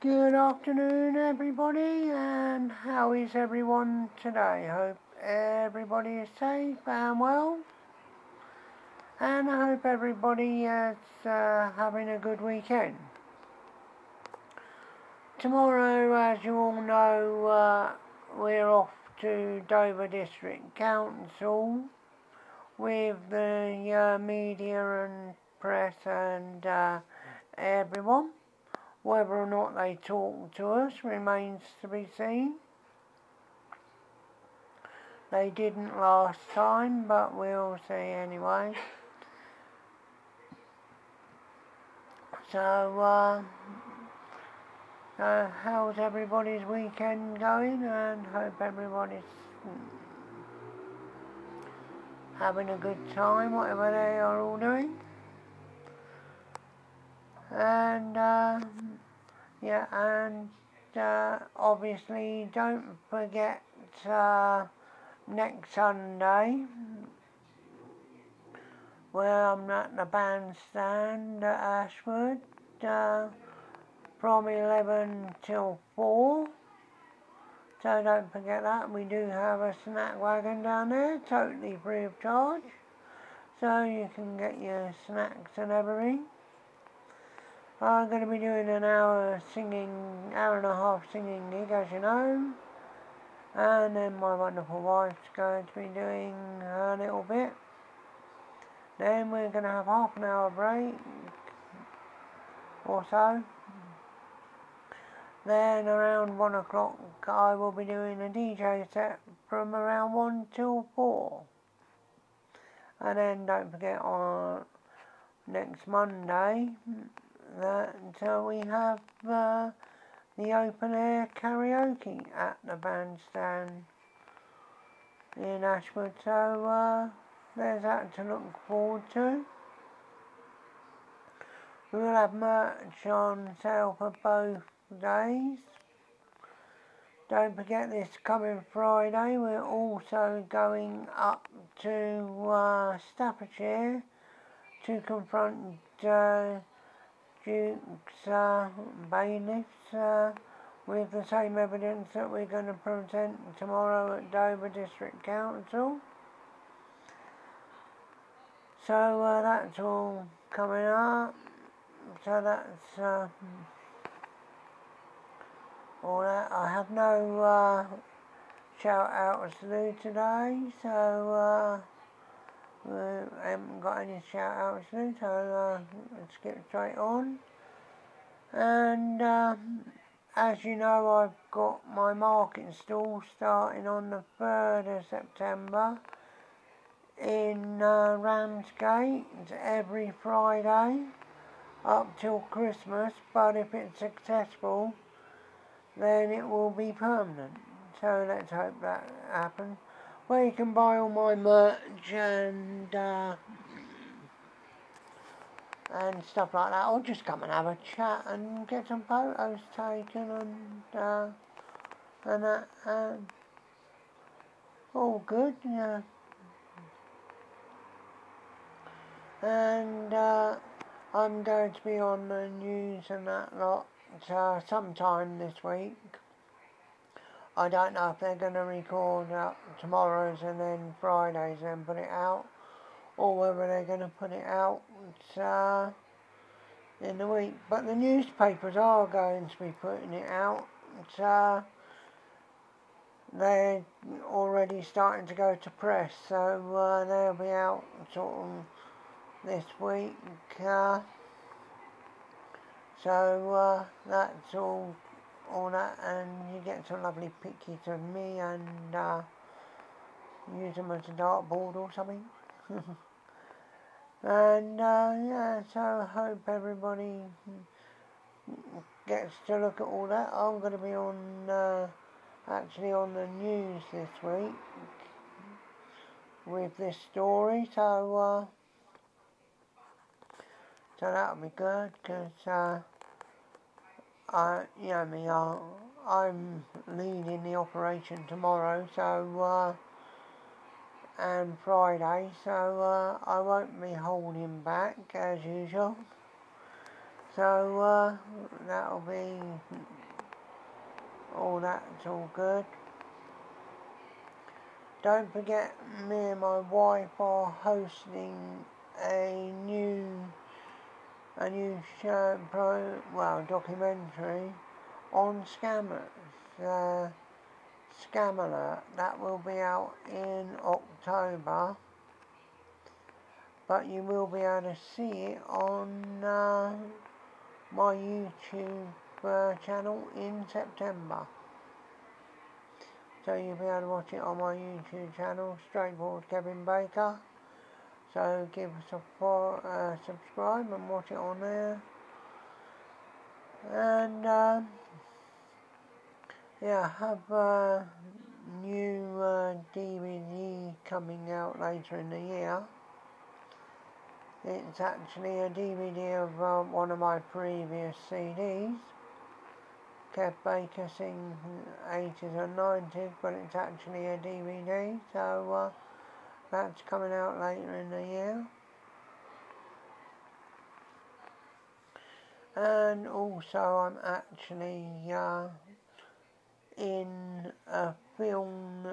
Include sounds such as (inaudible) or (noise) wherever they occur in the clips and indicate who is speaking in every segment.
Speaker 1: Good afternoon, everybody, and how is everyone today? Hope everybody is safe and well, and I hope everybody is uh, having a good weekend. Tomorrow, as you all know, uh, we're off to Dover District Council with the uh, media and press and uh, everyone. Whether or not they talk to us remains to be seen. They didn't last time, but we'll see anyway. So, uh, uh, how's everybody's weekend going? And hope everybody's having a good time, whatever they are all doing. And, uh, yeah, and uh, obviously don't forget uh, next Sunday where I'm at the bandstand at Ashford uh, from 11 till 4. So don't forget that. We do have a snack wagon down there, totally free of charge. So you can get your snacks and everything. I'm going to be doing an hour singing, hour and a half singing gig, as you know. And then my wonderful wife's going to be doing a little bit. Then we're going to have half an hour break or so. Then around one o'clock I will be doing a DJ set from around one till four. And then don't forget on next Monday that uh, we have uh, the open air karaoke at the bandstand in Ashford. So uh, there's that to look forward to. We will have merch on sale for both days. Don't forget this coming Friday we're also going up to uh, Staffordshire to confront uh, Uh, uh, with the same evidence that we're going to present tomorrow at Dover District Council. So uh, that's all coming up. So that's uh, all that. I have no uh, shout outs to do today, so uh, we haven't got any shout outs do, so uh, let's get straight on. And um, as you know, I've got my market stall starting on the 3rd of September in uh, Ramsgate every Friday up till Christmas, but if it's successful, then it will be permanent. So let's hope that happens. Where you can buy all my merch and uh, and stuff like that, or just come and have a chat and get some photos taken and uh, and. Um, all good, yeah. And uh, I'm going to be on the news and that lot uh, sometime this week. I don't know if they're going to record uh, tomorrow's and then Friday's and put it out, or whether they're going to put it out uh, in the week. But the newspapers are going to be putting it out. Uh, they're already starting to go to press, so uh, they'll be out sort of this week. Uh, so uh, that's all, all that, and you get some lovely pictures of me and uh, use them as a dartboard or something. (laughs) and uh, yeah, so I hope everybody gets to look at all that. I'm going to be on uh, actually on the news this week with this story, so. Uh, so that'll be good because uh, you know me, I, I'm leading the operation tomorrow, so uh, and Friday, so uh, I won't be holding back as usual. So uh, that'll be all that's all good. Don't forget, me and my wife are hosting a new a new show, pro, well, documentary on scammers. Uh, Scam that will be out in October but you will be able to see it on uh, my YouTube uh, channel in September. So you'll be able to watch it on my YouTube channel, Straightforward Kevin Baker. So give us a uh, subscribe and watch it on there. And um, yeah, I have a new uh, DVD coming out later in the year. It's actually a DVD of uh, one of my previous CDs. Kev Baker sing 80s and 90s, but it's actually a DVD, so uh, that's coming out later in the year. And also I'm actually uh, in a film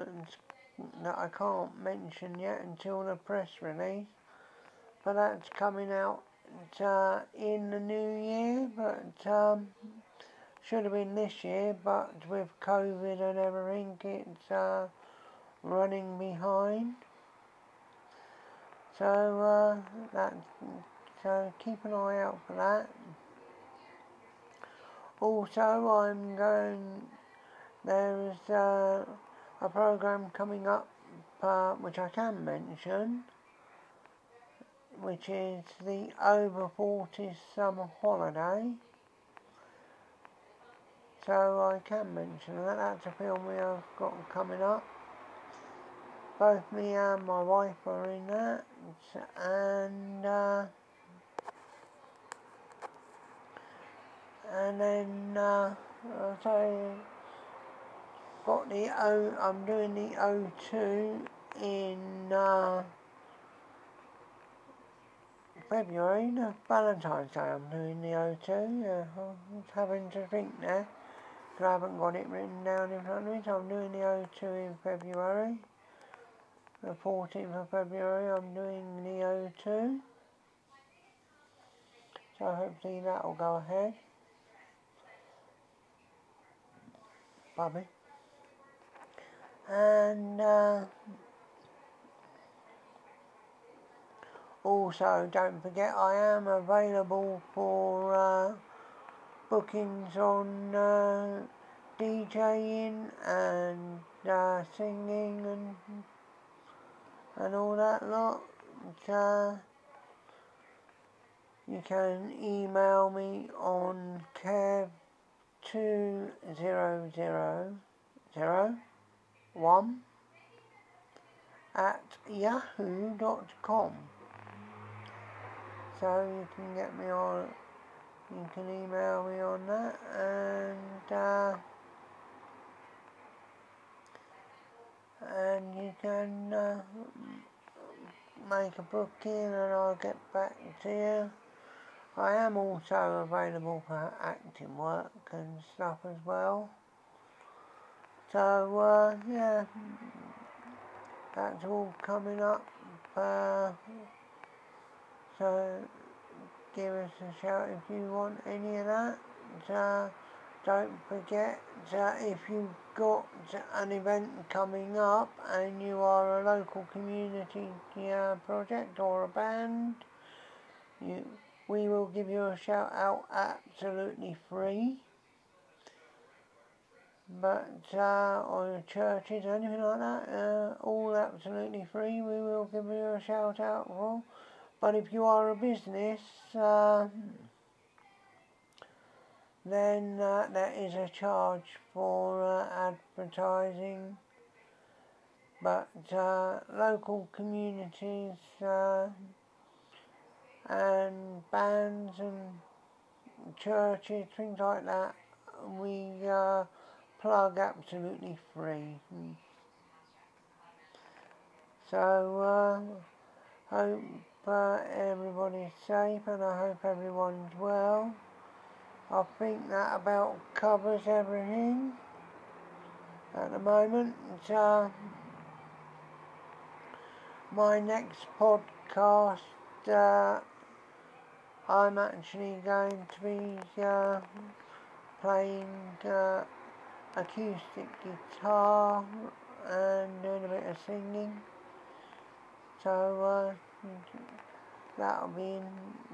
Speaker 1: that I can't mention yet until the press release but that's coming out uh, in the new year, but um, should have been this year, but with COVID and everything, it's uh, running behind. So uh, that so keep an eye out for that. Also, I'm going. There is uh, a program coming up, uh, which I can mention which is the over 40 summer holiday. So I can mention that. That's a film we have got coming up. Both me and my wife are in that. And uh, and then uh, so got the O. I'm doing the O2 in. Uh, February, no, Valentine's Day, I'm doing the O2, yeah, I'm having to think now, because I haven't got it written down in front of me, so I'm doing the O2 in February, the 14th of February I'm doing the O2, so hopefully that will go ahead. Bobby. And, uh, Also, don't forget I am available for uh, bookings on uh, DJing and uh, singing and and all that lot. Uh, you can email me on kev two zero zero zero one at yahoo.com. So you can get me on, you can email me on that and uh, and you can uh, make a booking and I'll get back to you. I am also available for acting work and stuff as well. So uh, yeah, that's all coming up. Uh, so give us a shout if you want any of that. Uh, don't forget that if you've got an event coming up and you are a local community uh, project or a band, you, we will give you a shout out absolutely free. But, uh, or churches, or anything like that, uh, all absolutely free, we will give you a shout out for. But if you are a business, uh, then uh, there is a charge for uh, advertising. But uh, local communities uh, and bands and churches, things like that, we uh, plug absolutely free. So, hope uh, everybody's safe and I hope everyone's well. I think that about covers everything at the moment. Uh, my next podcast, uh, I'm actually going to be uh, playing uh, acoustic guitar and doing a bit of singing. So uh, that'll be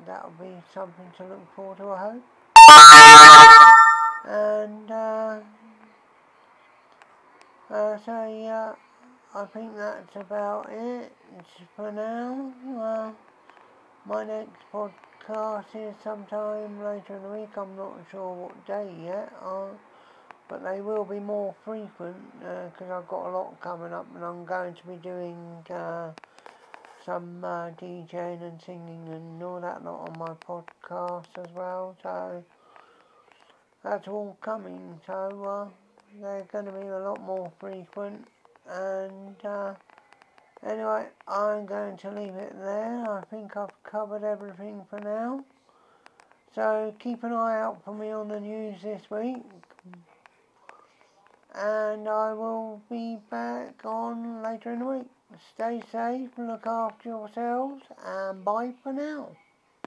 Speaker 1: that'll be something to look forward to, I hope. And uh, uh, so yeah, I think that's about it for now. Uh, my next podcast is sometime later in the week. I'm not sure what day yet. Uh, but they will be more frequent because uh, I've got a lot coming up and I'm going to be doing uh, some uh, DJing and singing and all that lot on my podcast as well. So that's all coming. So uh, they're going to be a lot more frequent. And uh, anyway, I'm going to leave it there. I think I've covered everything for now. So keep an eye out for me on the news this week. And I will be back on later in the week. Stay safe, look after yourselves, and bye for now.